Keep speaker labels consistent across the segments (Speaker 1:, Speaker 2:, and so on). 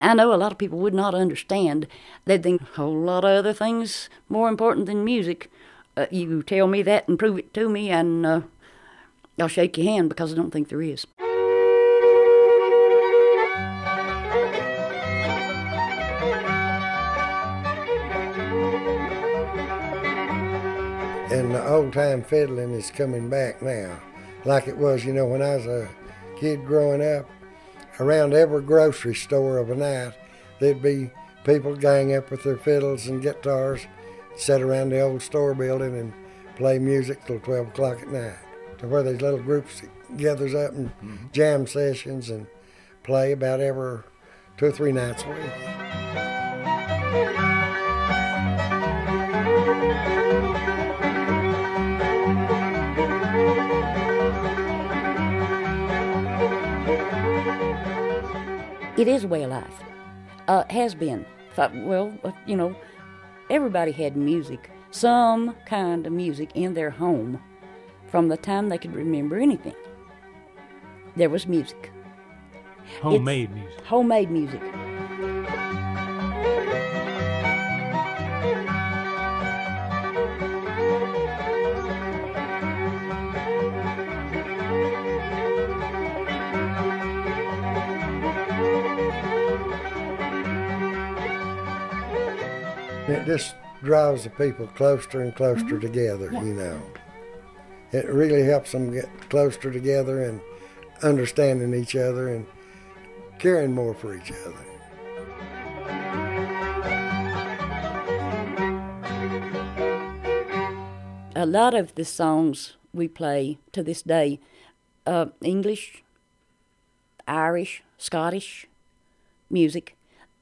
Speaker 1: I know a lot of people would not understand. They'd think a whole lot of other things more important than music. Uh, you tell me that and prove it to me, and uh, I'll shake your hand because I don't think there is.
Speaker 2: And the old time fiddling is coming back now, like it was, you know, when I was a kid growing up. Around every grocery store of a night, there'd be people gang up with their fiddles and guitars, sit around the old store building and play music till 12 o'clock at night. To where these little groups gathers up and mm-hmm. jam sessions and play about every two or three nights a week.
Speaker 1: It is a way of life. Uh, has been. Thought, well, uh, you know, everybody had music, some kind of music in their home from the time they could remember anything. There was music,
Speaker 3: Homemade music.
Speaker 1: homemade music.
Speaker 2: It just draws the people closer and closer together, you know. It really helps them get closer together and understanding each other and caring more for each other.
Speaker 1: A lot of the songs we play to this day, uh, English, Irish, Scottish music,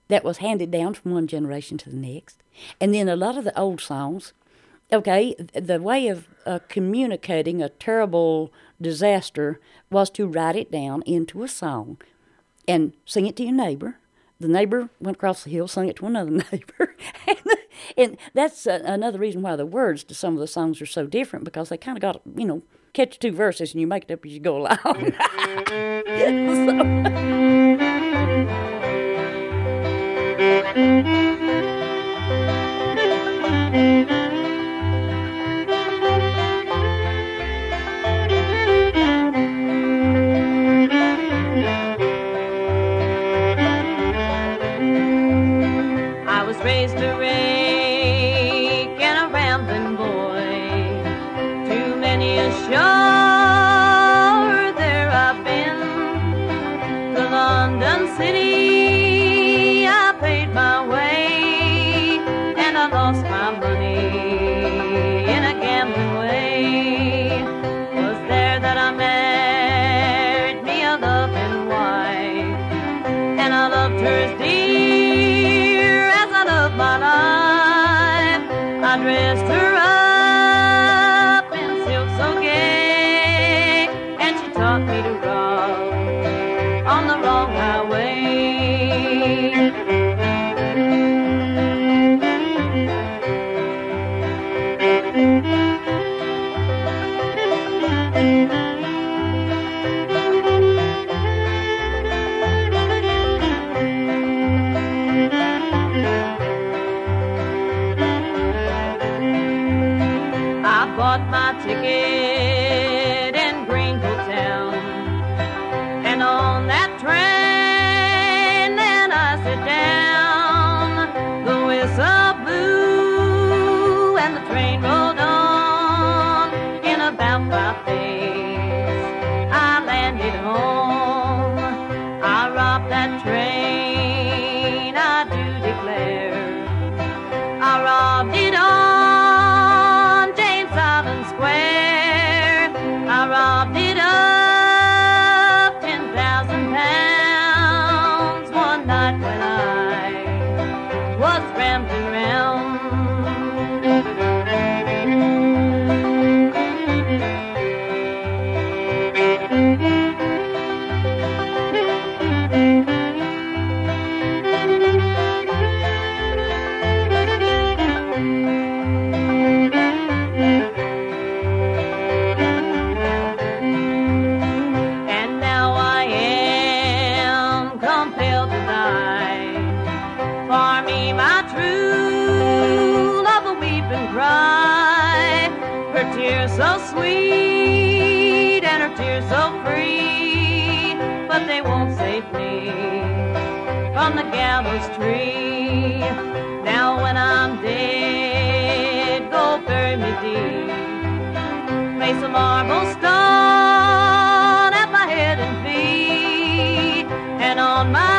Speaker 1: that was handed down from one generation to the next. And then a lot of the old songs, okay, the way of uh, communicating a terrible disaster was to write it down into a song and sing it to your neighbor. The neighbor went across the hill, sung it to another neighbor. and, that's uh, another reason why the words to some of the songs are so different because they kind of got, you know, catch two verses and you make it up as you go along. So-
Speaker 4: raised a rake and a rambling boy. Too many a shore I so sweet and her tears so free, but they won't save me from the gallows tree. Now when I'm dead, go bury me deep. Place a marble stone at my head and feet, and on my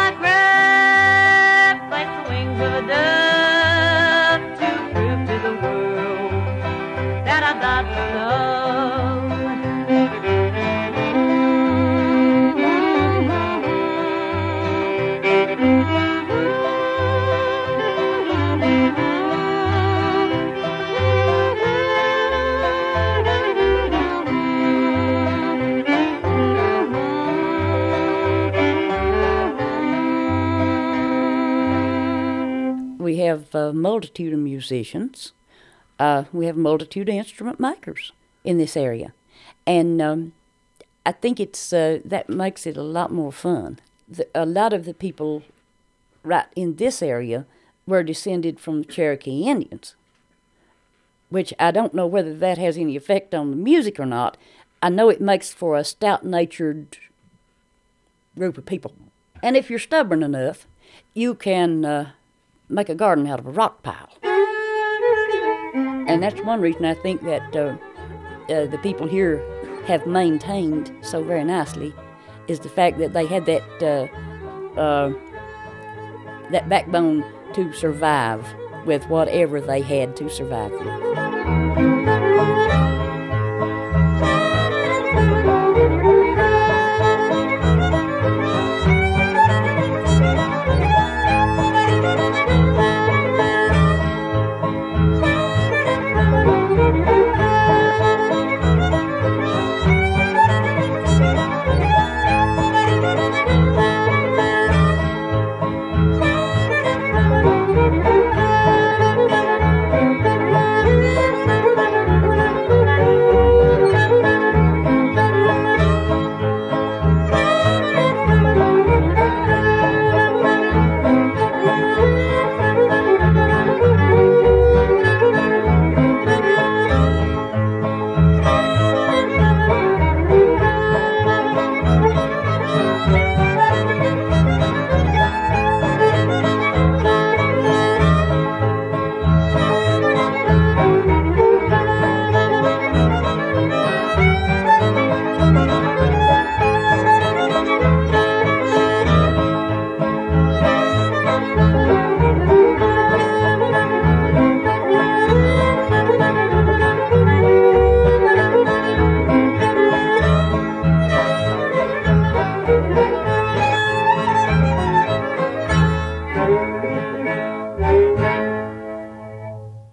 Speaker 1: have a multitude of musicians. Uh, we have a multitude of instrument makers in this area, and um, I think it's uh, that makes it a lot more fun. The, a lot of the people right in this area were descended from Cherokee Indians, which I don't know whether that has any effect on the music or not. I know it makes for a stout-natured group of people, and if you're stubborn enough, you can uh, make a garden out of a rock pile. And that's one reason I think that uh, uh, the people here have maintained so very nicely is the fact that they had that uh, uh, that backbone to survive with whatever they had to survive with.